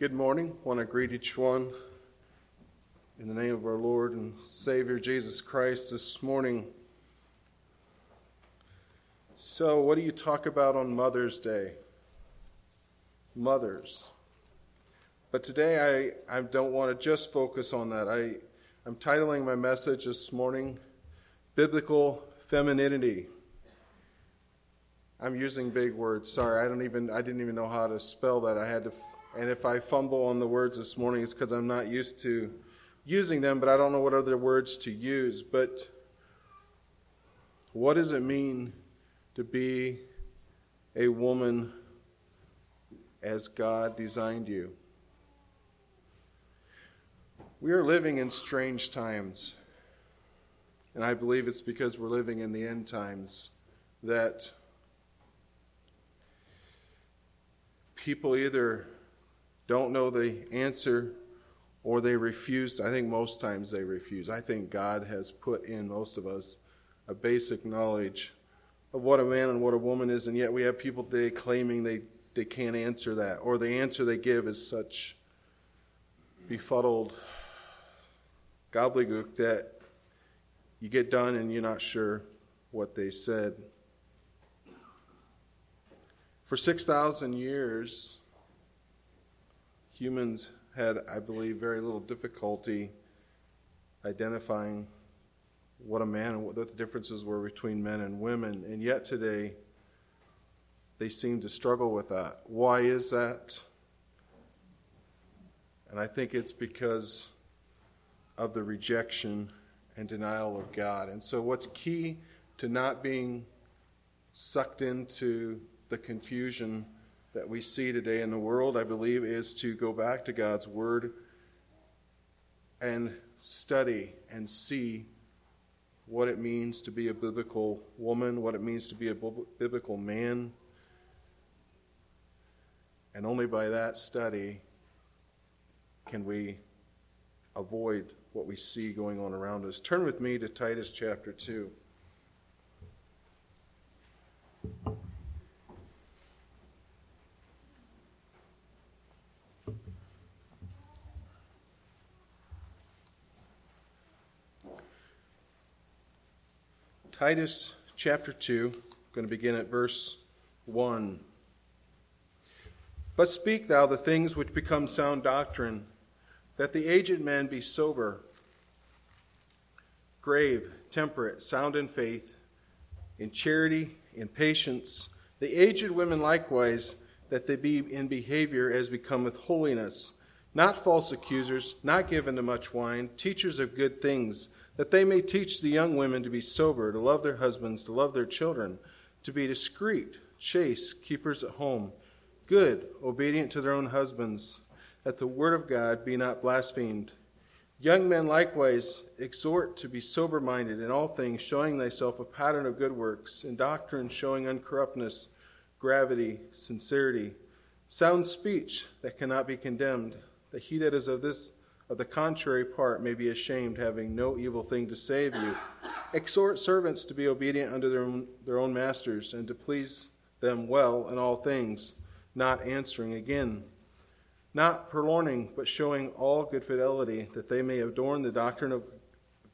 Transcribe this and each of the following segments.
Good morning. I want to greet each one in the name of our Lord and Savior Jesus Christ this morning. So, what do you talk about on Mother's Day? Mothers. But today I, I don't want to just focus on that. I, I'm titling my message this morning Biblical Femininity. I'm using big words. Sorry, I don't even I didn't even know how to spell that. I had to and if I fumble on the words this morning, it's because I'm not used to using them, but I don't know what other words to use. But what does it mean to be a woman as God designed you? We are living in strange times. And I believe it's because we're living in the end times that people either don't know the answer or they refuse. I think most times they refuse. I think God has put in most of us a basic knowledge of what a man and what a woman is, and yet we have people today claiming they, they can't answer that, or the answer they give is such befuddled gobbledygook that you get done and you're not sure what they said. For 6,000 years, humans had, I believe, very little difficulty identifying what a man and what the differences were between men and women. And yet today, they seem to struggle with that. Why is that? And I think it's because of the rejection and denial of God. And so, what's key to not being sucked into the confusion that we see today in the world, I believe, is to go back to God's Word and study and see what it means to be a biblical woman, what it means to be a biblical man. And only by that study can we avoid what we see going on around us. Turn with me to Titus chapter 2. Titus chapter 2, I'm going to begin at verse 1. But speak thou the things which become sound doctrine, that the aged man be sober, grave, temperate, sound in faith, in charity, in patience. The aged women likewise, that they be in behavior as becometh holiness, not false accusers, not given to much wine, teachers of good things that they may teach the young women to be sober, to love their husbands, to love their children, to be discreet, chaste, keepers at home, good, obedient to their own husbands, that the word of God be not blasphemed. Young men likewise exhort to be sober minded in all things, showing thyself a pattern of good works, in doctrine showing uncorruptness, gravity, sincerity, sound speech that cannot be condemned, that he that is of this of the contrary part may be ashamed, having no evil thing to save you. Exhort servants to be obedient unto their own, their own masters, and to please them well in all things, not answering again. Not purloining, but showing all good fidelity, that they may adorn the doctrine of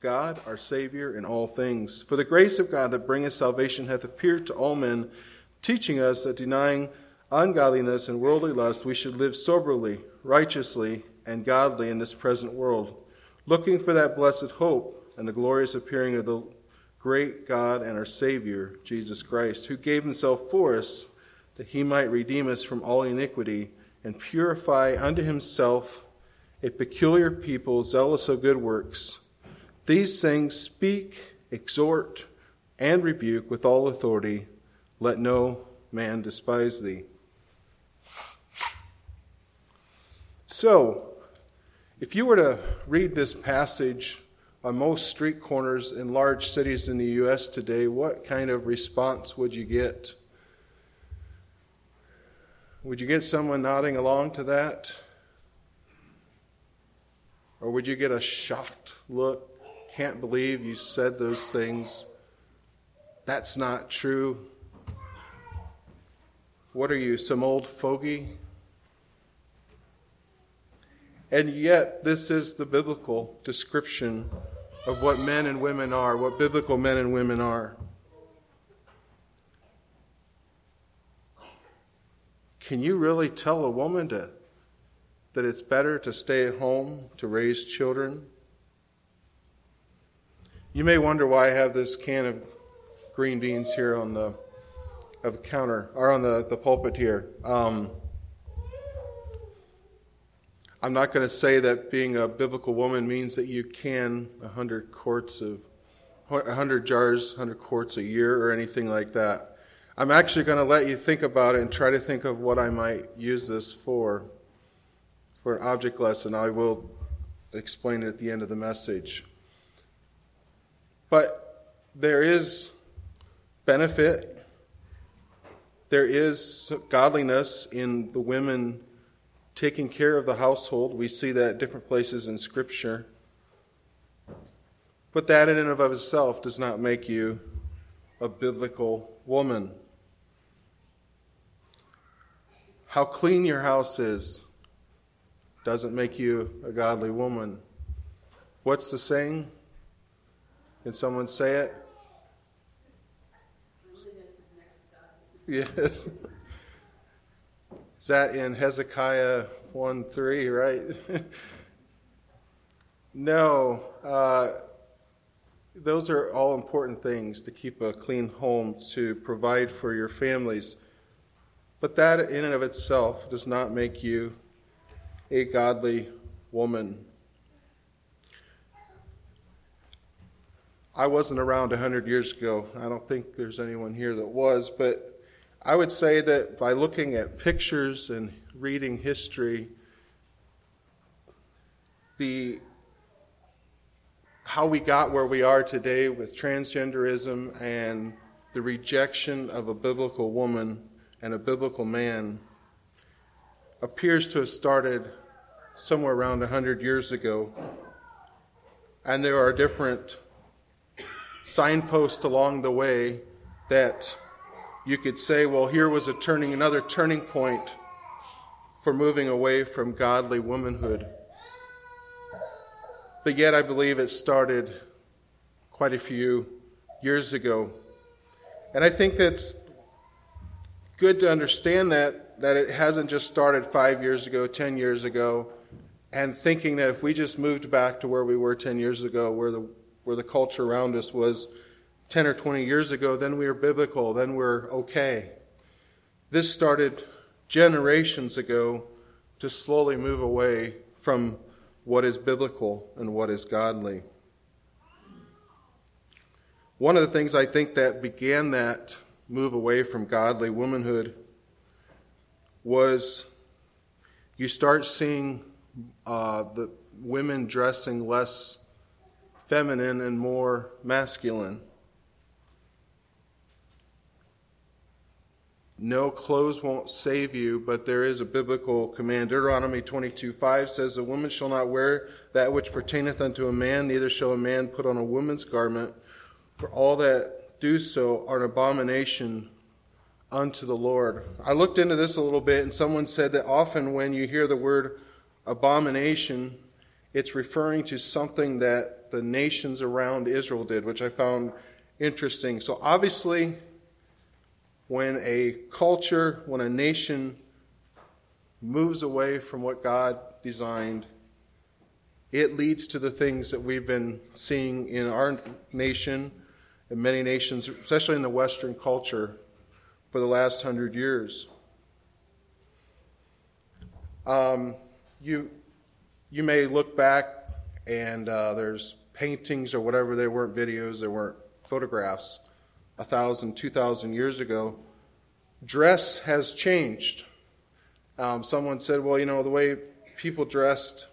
God, our Savior, in all things. For the grace of God that bringeth salvation hath appeared to all men, teaching us that denying ungodliness and worldly lust, we should live soberly, righteously, and godly in this present world, looking for that blessed hope and the glorious appearing of the great God and our Savior, Jesus Christ, who gave himself for us that he might redeem us from all iniquity and purify unto himself a peculiar people zealous of good works. These things speak, exhort, and rebuke with all authority. Let no man despise thee. So, if you were to read this passage on most street corners in large cities in the U.S. today, what kind of response would you get? Would you get someone nodding along to that? Or would you get a shocked look? Can't believe you said those things. That's not true. What are you, some old fogey? And yet, this is the biblical description of what men and women are, what biblical men and women are. Can you really tell a woman to, that it's better to stay at home to raise children? You may wonder why I have this can of green beans here on the of counter or on the, the pulpit here. Um, I'm not going to say that being a biblical woman means that you can 100 quarts of 100 jars, 100 quarts a year or anything like that. I'm actually going to let you think about it and try to think of what I might use this for for an object lesson. I will explain it at the end of the message. But there is benefit there is godliness in the women taking care of the household. We see that at different places in Scripture. But that in and of itself does not make you a biblical woman. How clean your house is doesn't make you a godly woman. What's the saying? Can someone say it? Yes. Is that in Hezekiah 1 3, right? no. Uh, those are all important things to keep a clean home, to provide for your families. But that in and of itself does not make you a godly woman. I wasn't around 100 years ago. I don't think there's anyone here that was, but I would say that by looking at pictures and reading history, the how we got where we are today with transgenderism and the rejection of a biblical woman and a biblical man appears to have started somewhere around 100 years ago. And there are different signposts along the way that you could say, well, here was a turning, another turning point for moving away from godly womanhood. But yet, I believe it started quite a few years ago. And I think that's good to understand that, that it hasn't just started five years ago, 10 years ago, and thinking that if we just moved back to where we were 10 years ago, where the, where the culture around us was 10 or 20 years ago, then we are biblical, then we're okay. This started generations ago to slowly move away from what is biblical and what is godly. One of the things I think that began that move away from godly womanhood was you start seeing uh, the women dressing less feminine and more masculine. No, clothes won't save you, but there is a biblical command. Deuteronomy 22 5 says, A woman shall not wear that which pertaineth unto a man, neither shall a man put on a woman's garment, for all that do so are an abomination unto the Lord. I looked into this a little bit, and someone said that often when you hear the word abomination, it's referring to something that the nations around Israel did, which I found interesting. So obviously, when a culture, when a nation moves away from what God designed, it leads to the things that we've been seeing in our nation and many nations, especially in the Western culture, for the last hundred years. Um, you, you may look back and uh, there's paintings or whatever, there weren't videos, there weren't photographs a thousand, two thousand years ago, dress has changed. Um, someone said, well, you know, the way people dressed,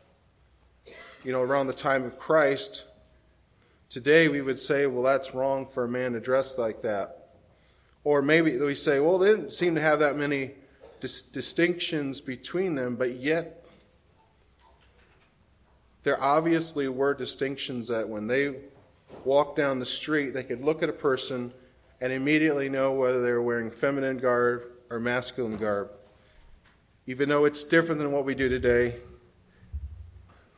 you know, around the time of Christ, today we would say, well, that's wrong for a man to dress like that. Or maybe we say, well, they didn't seem to have that many dis- distinctions between them, but yet there obviously were distinctions that when they walked down the street, they could look at a person and immediately know whether they're wearing feminine garb or masculine garb. Even though it's different than what we do today,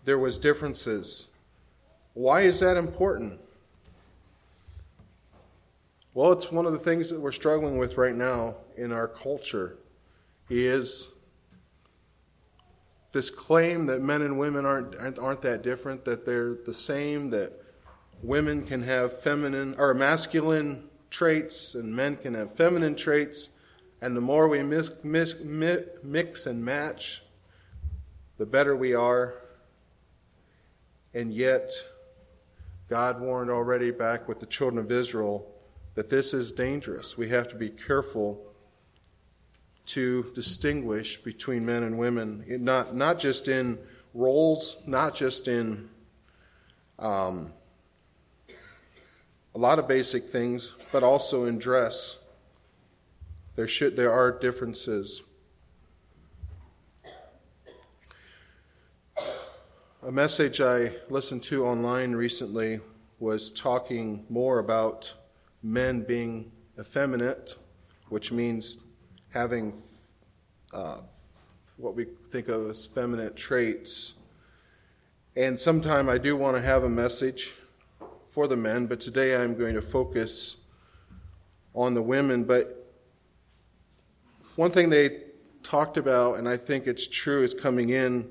there was differences. Why is that important? Well, it's one of the things that we're struggling with right now in our culture is this claim that men and women aren't, aren't, that different, that they're the same, that women can have feminine or masculine traits and men can have feminine traits. And the more we mix, mix, mix and match, the better we are. And yet, God warned already back with the children of Israel that this is dangerous. We have to be careful to distinguish between men and women, not, not just in roles, not just in um, a lot of basic things, but also in dress. There, should, there are differences. A message I listened to online recently was talking more about men being effeminate, which means having uh, what we think of as feminine traits. And sometime I do want to have a message for the men, but today I'm going to focus on the women. But one thing they talked about, and I think it's true, is coming in,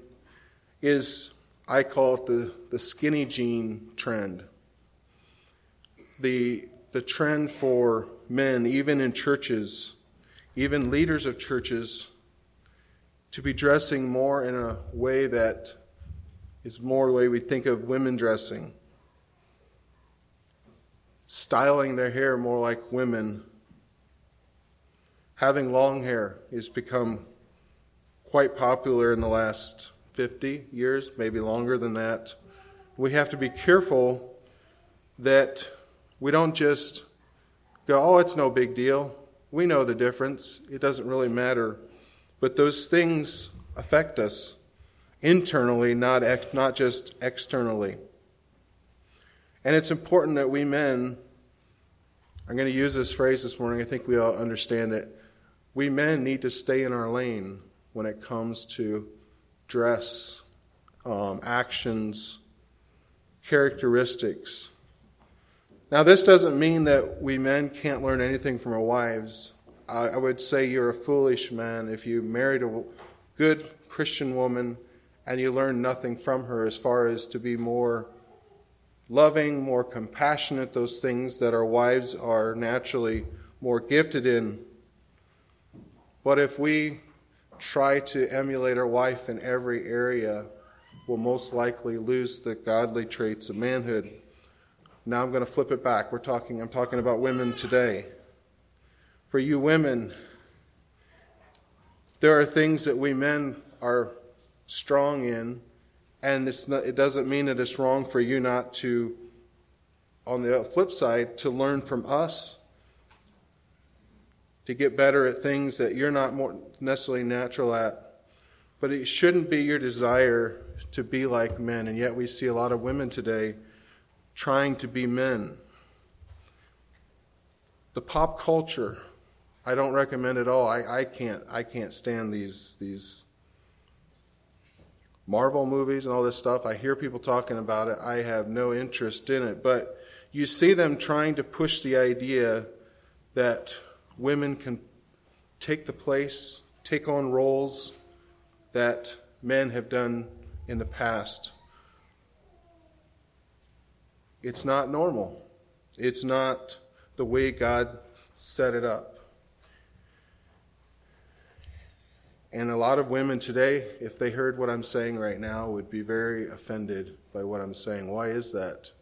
is I call it the, the skinny jean trend. The the trend for men, even in churches, even leaders of churches, to be dressing more in a way that is more the way we think of women dressing. Styling their hair more like women. Having long hair has become quite popular in the last 50 years, maybe longer than that. We have to be careful that we don't just go, oh, it's no big deal. We know the difference. It doesn't really matter. But those things affect us internally, not, ex- not just externally. And it's important that we men, I'm going to use this phrase this morning, I think we all understand it. We men need to stay in our lane when it comes to dress, um, actions, characteristics. Now, this doesn't mean that we men can't learn anything from our wives. I, I would say you're a foolish man if you married a good Christian woman and you learn nothing from her as far as to be more loving, more compassionate, those things that our wives are naturally more gifted in. But if we try to emulate our wife in every area, we'll most likely lose the godly traits of manhood. Now I'm going to flip it back. We're talking I'm talking about women today. For you women, there are things that we men are strong in, and not, it doesn't mean that it's wrong for you not to, on the flip side, to learn from us, to get better at things that you're not necessarily natural at. But it shouldn't be your desire to be like men, and yet we see a lot of women today trying to be men. The pop culture, I don't recommend at all. I, I can't I can't stand these these Marvel movies and all this stuff. I hear people talking about it. I have no interest in it. But you see them trying to push the idea that women can take the place, take on roles that men have done in the past. It's not normal. It's not the way God set it up. And a lot of women today, if they heard what I'm saying right now, would be very offended by what I'm saying. Why is that?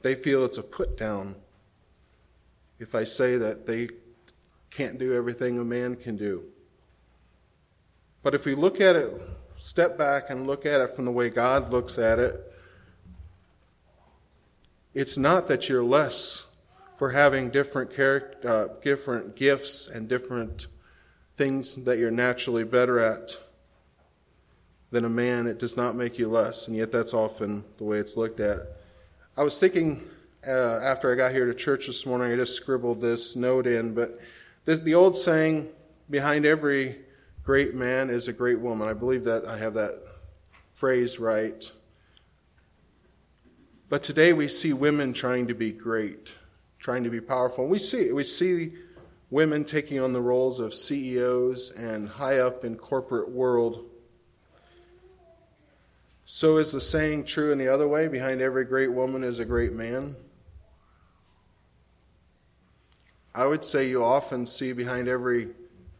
They feel it's a put down if I say that they can't do everything a man can do. But if we look at it, step back and look at it from the way God looks at it, it's not that you're less for having different character, uh, different gifts and different things that you're naturally better at than a man. It does not make you less, and yet that's often the way it's looked at. I was thinking uh, after I got here to church this morning, I just scribbled this note in, but this, the old saying behind every great man is a great woman. I believe that I have that phrase right. But today we see women trying to be great, trying to be powerful. We see we see women taking on the roles of CEOs and high up in corporate world. So is the saying true in the other way? Behind every great woman is a great man. I would say you often see behind every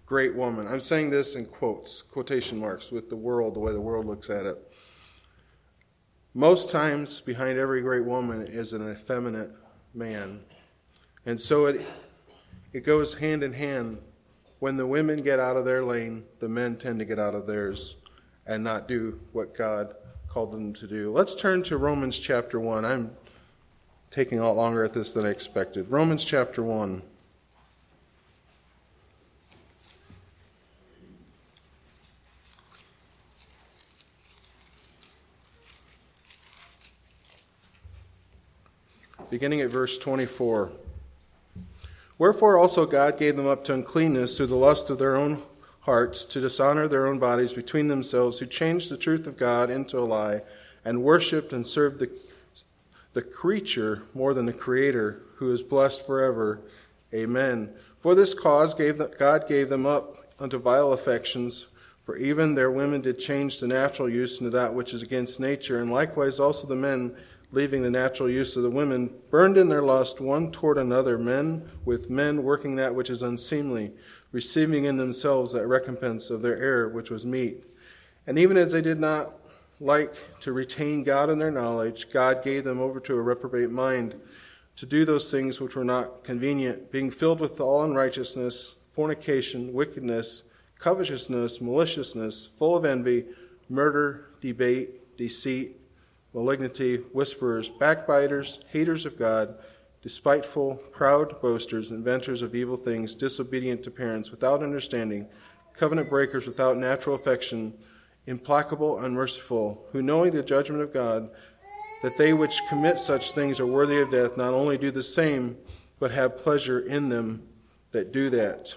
great woman. I'm saying this in quotes, quotation marks, with the world, the way the world looks at it. Most times, behind every great woman is an effeminate man. And so it, it goes hand in hand. When the women get out of their lane, the men tend to get out of theirs and not do what God called them to do. Let's turn to Romans chapter 1. I'm taking a lot longer at this than I expected. Romans chapter 1. beginning at verse 24. Wherefore also God gave them up to uncleanness through the lust of their own hearts, to dishonor their own bodies between themselves, who changed the truth of God into a lie, and worshipped and served the, the creature more than the Creator, who is blessed forever. Amen. For this cause gave the, God gave them up unto vile affections, for even their women did change the natural use into that which is against nature, and likewise also the men leaving the natural use of the women, burned in their lust one toward another, men with men working that which is unseemly, receiving in themselves that recompense of their error which was meet. And even as they did not like to retain God in their knowledge, God gave them over to a reprobate mind to do those things which were not convenient, being filled with all unrighteousness, fornication, wickedness, covetousness, maliciousness, full of envy, murder, debate, deceit malignity, whisperers, backbiters, haters of God, despiteful, proud boasters, inventors of evil things, disobedient to parents, without understanding, covenant breakers without natural affection, implacable, unmerciful, who knowing the judgment of God, that they which commit such things are worthy of death, not only do the same, but have pleasure in them that do that.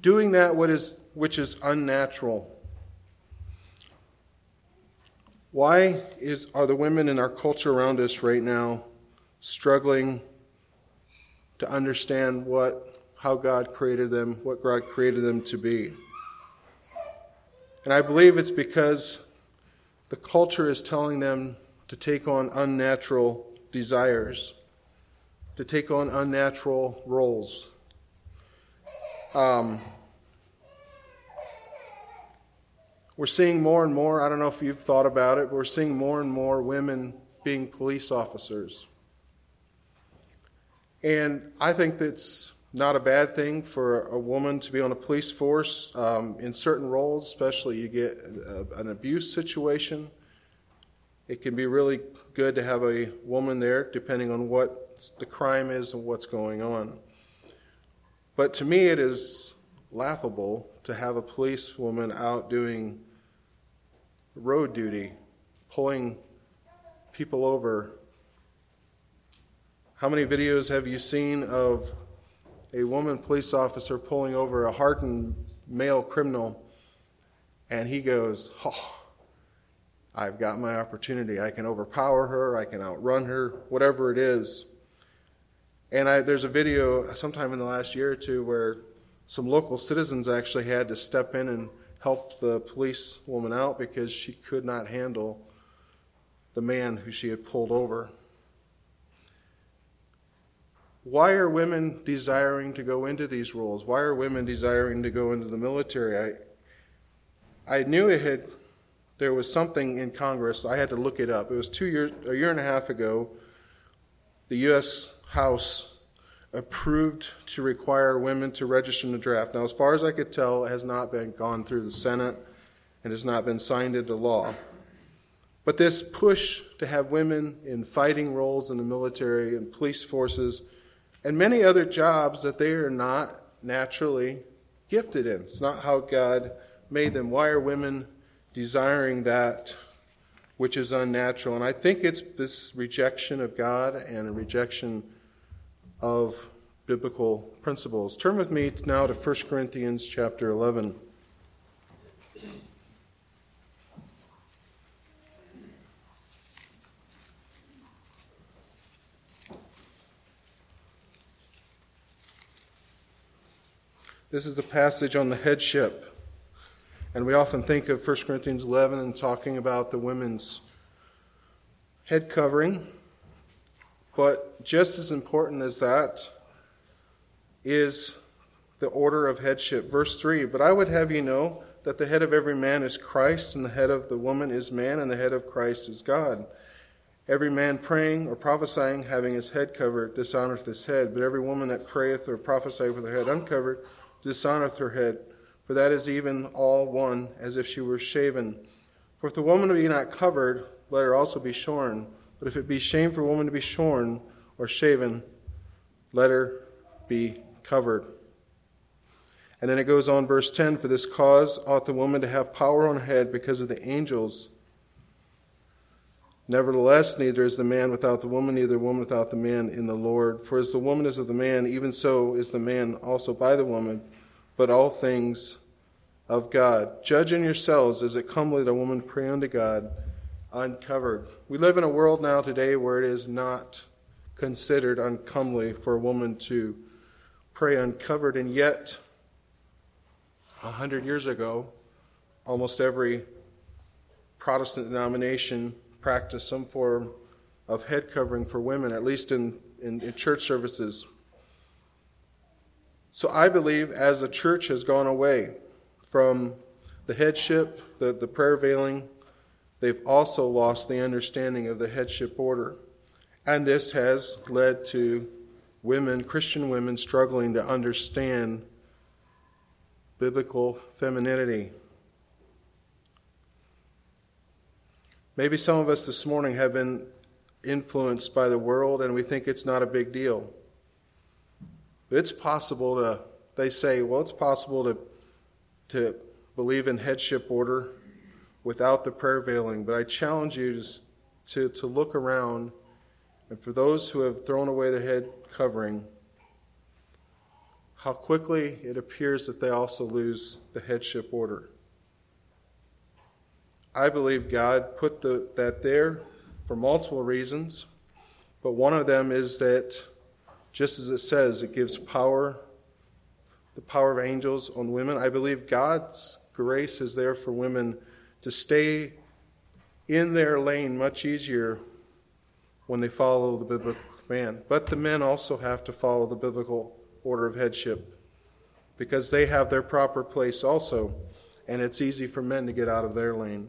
Doing that what is, which is unnatural why is, are the women in our culture around us right now struggling to understand what, how God created them, what God created them to be? And I believe it's because the culture is telling them to take on unnatural desires, to take on unnatural roles. Um, We're seeing more and more, I don't know if you've thought about it, but we're seeing more and more women being police officers. And I think that's not a bad thing for a woman to be on a police force um, in certain roles, especially you get a, an abuse situation. It can be really good to have a woman there, depending on what the crime is and what's going on. But to me, it is laughable to have a policewoman out doing road duty, pulling people over. How many videos have you seen of a woman police officer pulling over a hardened male criminal and he goes, Oh, I've got my opportunity. I can overpower her, I can outrun her, whatever it is. And I, there's a video sometime in the last year or two where some local citizens actually had to step in and help the police woman out because she could not handle the man who she had pulled over. Why are women desiring to go into these roles? Why are women desiring to go into the military? I, I knew it had, there was something in Congress. I had to look it up. It was two years, a year and a half ago. The U.S. House approved to require women to register in the draft. Now, as far as I could tell, it has not been gone through the Senate and has not been signed into law. But this push to have women in fighting roles in the military and police forces and many other jobs that they are not naturally gifted in. It's not how God made them. Why are women desiring that which is unnatural? And I think it's this rejection of God and a rejection of biblical principles. Turn with me now to 1 Corinthians chapter 11. This is the passage on the headship. And we often think of 1 Corinthians 11 and talking about the women's head covering. But just as important as that is the order of headship. Verse 3 But I would have you know that the head of every man is Christ, and the head of the woman is man, and the head of Christ is God. Every man praying or prophesying, having his head covered, dishonoreth his head, but every woman that prayeth or prophesieth with her head uncovered, dishonoreth her head. For that is even all one, as if she were shaven. For if the woman be not covered, let her also be shorn. But if it be shame for a woman to be shorn or shaven, let her be covered. And then it goes on, verse 10 For this cause ought the woman to have power on her head because of the angels. Nevertheless, neither is the man without the woman, neither the woman without the man in the Lord. For as the woman is of the man, even so is the man also by the woman, but all things of God. Judge in yourselves, is it comely that a woman pray unto God uncovered? We live in a world now today where it is not considered uncomely for a woman to pray uncovered, and yet a hundred years ago, almost every Protestant denomination practiced some form of head covering for women, at least in, in, in church services. So I believe as the church has gone away from the headship, the, the prayer veiling, they've also lost the understanding of the headship order. And this has led to women, Christian women, struggling to understand biblical femininity. Maybe some of us this morning have been influenced by the world and we think it's not a big deal. It's possible to, they say, well, it's possible to, to believe in headship order without the prayer veiling, but I challenge you to, to, look around and for those who have thrown away the head covering, how quickly it appears that they also lose the headship order. I believe God put the, that there for multiple reasons, but one of them is that, just as it says, it gives power, the power of angels on women. I believe God's grace is there for women to stay in their lane much easier when they follow the biblical command. But the men also have to follow the biblical order of headship because they have their proper place also, and it's easy for men to get out of their lane.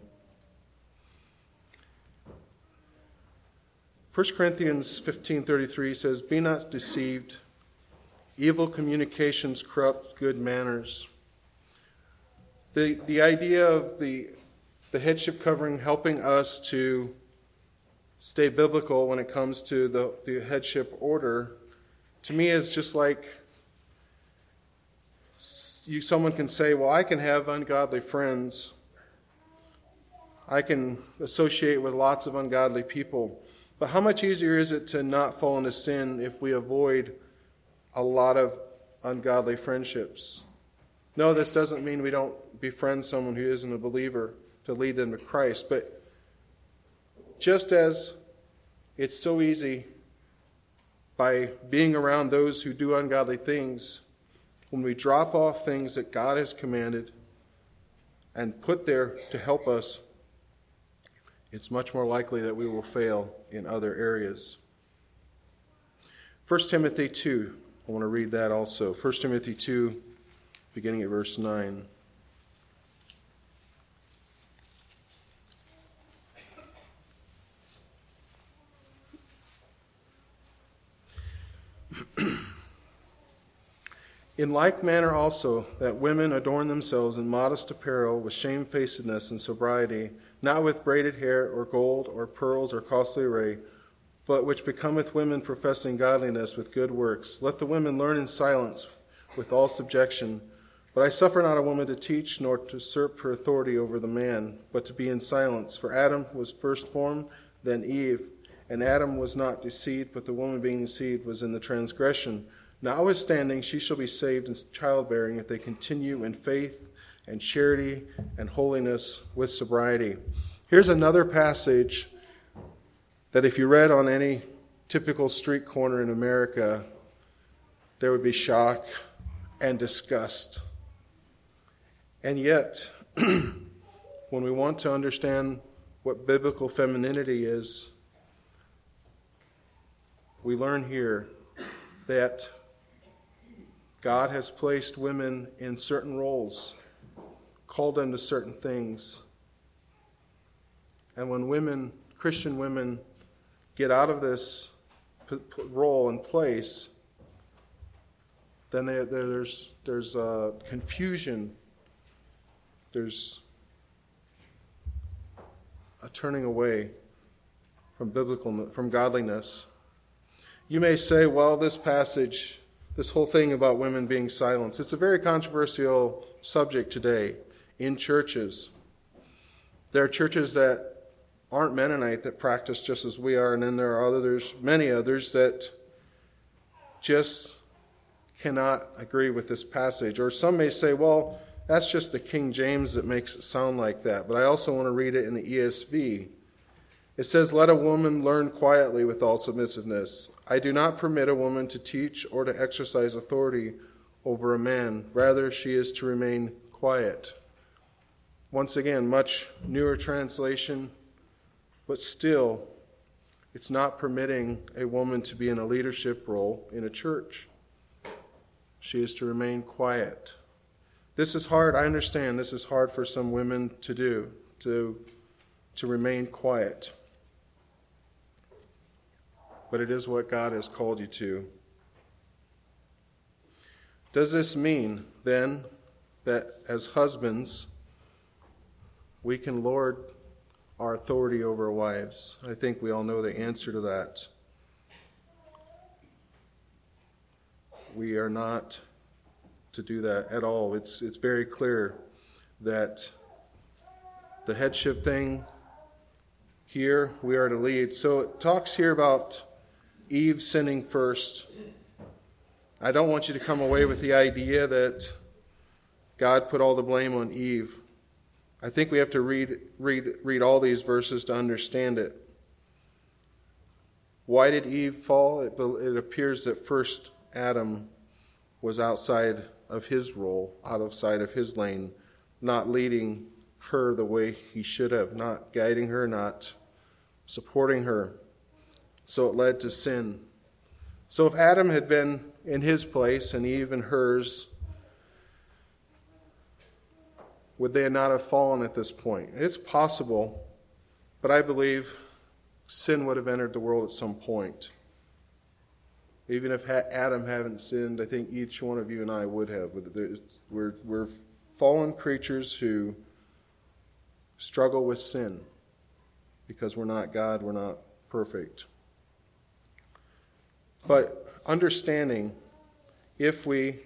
1 Corinthians 15:33 says, "Be not deceived; evil communications corrupt good manners." The, the idea of the, the headship covering helping us to stay biblical when it comes to the, the headship order, to me is just like you, someone can say, Well, I can have ungodly friends. I can associate with lots of ungodly people. But how much easier is it to not fall into sin if we avoid a lot of ungodly friendships? No, this doesn't mean we don't befriend someone who isn't a believer to lead them to Christ. But just as it's so easy by being around those who do ungodly things when we drop off things that God has commanded and put there to help us, it's much more likely that we will fail in other areas. 1 Timothy 2, I want to read that also. 1 Timothy 2, beginning at verse 9. In like manner also, that women adorn themselves in modest apparel with shamefacedness and sobriety, not with braided hair or gold or pearls or costly array, but which becometh women professing godliness with good works. Let the women learn in silence with all subjection. But I suffer not a woman to teach, nor to usurp her authority over the man, but to be in silence. For Adam was first formed, then Eve. And Adam was not deceived, but the woman being deceived was in the transgression. Notwithstanding, she shall be saved in childbearing if they continue in faith and charity and holiness with sobriety. Here's another passage that, if you read on any typical street corner in America, there would be shock and disgust. And yet, when we want to understand what biblical femininity is, we learn here that God has placed women in certain roles, called them to certain things. And when women, Christian women, get out of this role and place, then there's, there's uh, confusion, there's a turning away from biblical, from godliness. You may say, well, this passage, this whole thing about women being silenced, it's a very controversial subject today in churches. There are churches that aren't Mennonite that practice just as we are, and then there are others, many others, that just cannot agree with this passage. Or some may say, well, that's just the King James that makes it sound like that. But I also want to read it in the ESV. It says, Let a woman learn quietly with all submissiveness. I do not permit a woman to teach or to exercise authority over a man. Rather, she is to remain quiet. Once again, much newer translation, but still, it's not permitting a woman to be in a leadership role in a church. She is to remain quiet. This is hard. I understand this is hard for some women to do, to, to remain quiet. But it is what God has called you to. Does this mean, then, that as husbands, we can lord our authority over our wives? I think we all know the answer to that. we are not to do that at all. It's, it's very clear that the headship thing here, we are to lead. So it talks here about Eve sinning first. I don't want you to come away with the idea that God put all the blame on Eve. I think we have to read, read, read all these verses to understand it. Why did Eve fall? It, it appears that first Adam was outside of his role, out of sight of his lane, not leading her the way he should have, not guiding her, not supporting her. So it led to sin. So if Adam had been in his place and Eve in hers, would they not have fallen at this point? It's possible, but I believe sin would have entered the world at some point. Even if Adam hadn't sinned, I think each one of you and I would have. We're, we're fallen creatures who struggle with sin because we're not God, we're not perfect. But understanding if we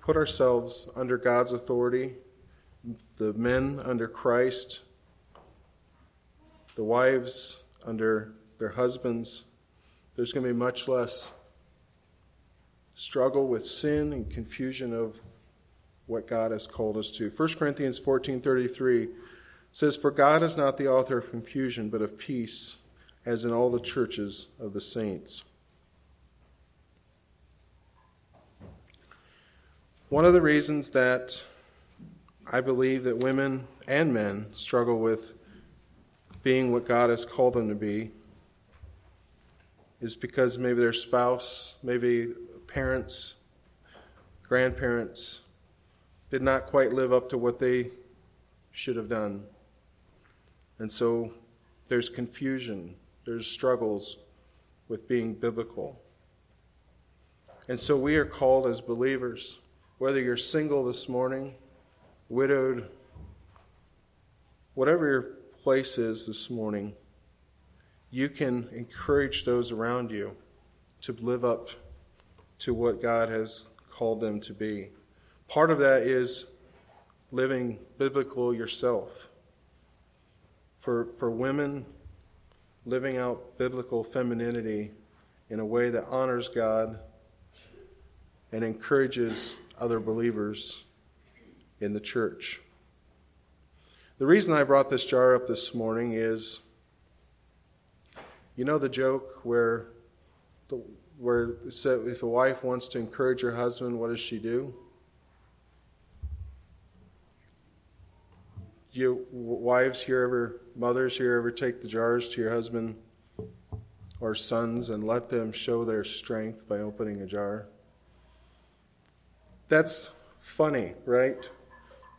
put ourselves under God's authority, the men under Christ, the wives under their husbands, there's going to be much less struggle with sin and confusion of what God has called us to. 1 Corinthians 14:33 says for God is not the author of confusion but of peace as in all the churches of the saints. One of the reasons that I believe that women and men struggle with being what God has called them to be is because maybe their spouse, maybe parents, grandparents did not quite live up to what they should have done. And so there's confusion, there's struggles with being biblical. And so we are called as believers, whether you're single this morning, widowed, whatever your place is this morning, you can encourage those around you to live up to what God has called them to be. Part of that is living biblical yourself. For, for women, living out biblical femininity in a way that honors God and encourages other believers in the church. The reason I brought this jar up this morning is you know the joke where the where so if a wife wants to encourage her husband, what does she do? You wives here ever, mothers here ever take the jars to your husband or sons and let them show their strength by opening a jar? That's funny, right?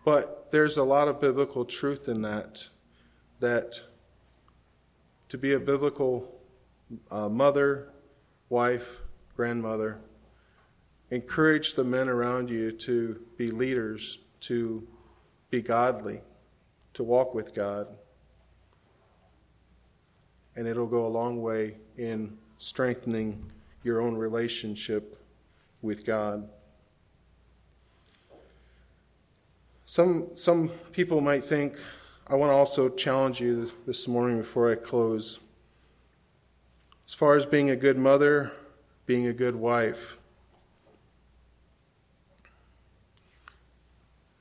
But there's a lot of biblical truth in that. That to be a biblical uh, mother, wife, grandmother, encourage the men around you to be leaders, to be godly, to walk with God. And it'll go a long way in strengthening your own relationship with God. Some, some people might think, I want to also challenge you this morning before I close. As far as being a good mother, being a good wife,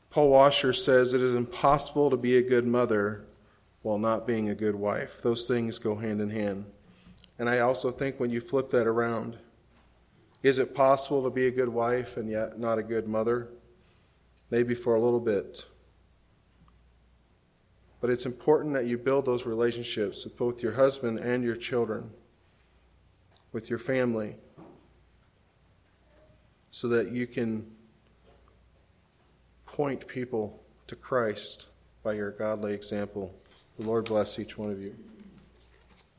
Paul Washer says it is impossible to be a good mother while not being a good wife. Those things go hand in hand. And I also think when you flip that around, is it possible to be a good wife and yet not a good mother? Maybe for a little bit. But it's important that you build those relationships with both your husband and your children, with your family, so that you can point people to Christ by your godly example. The Lord bless each one of you.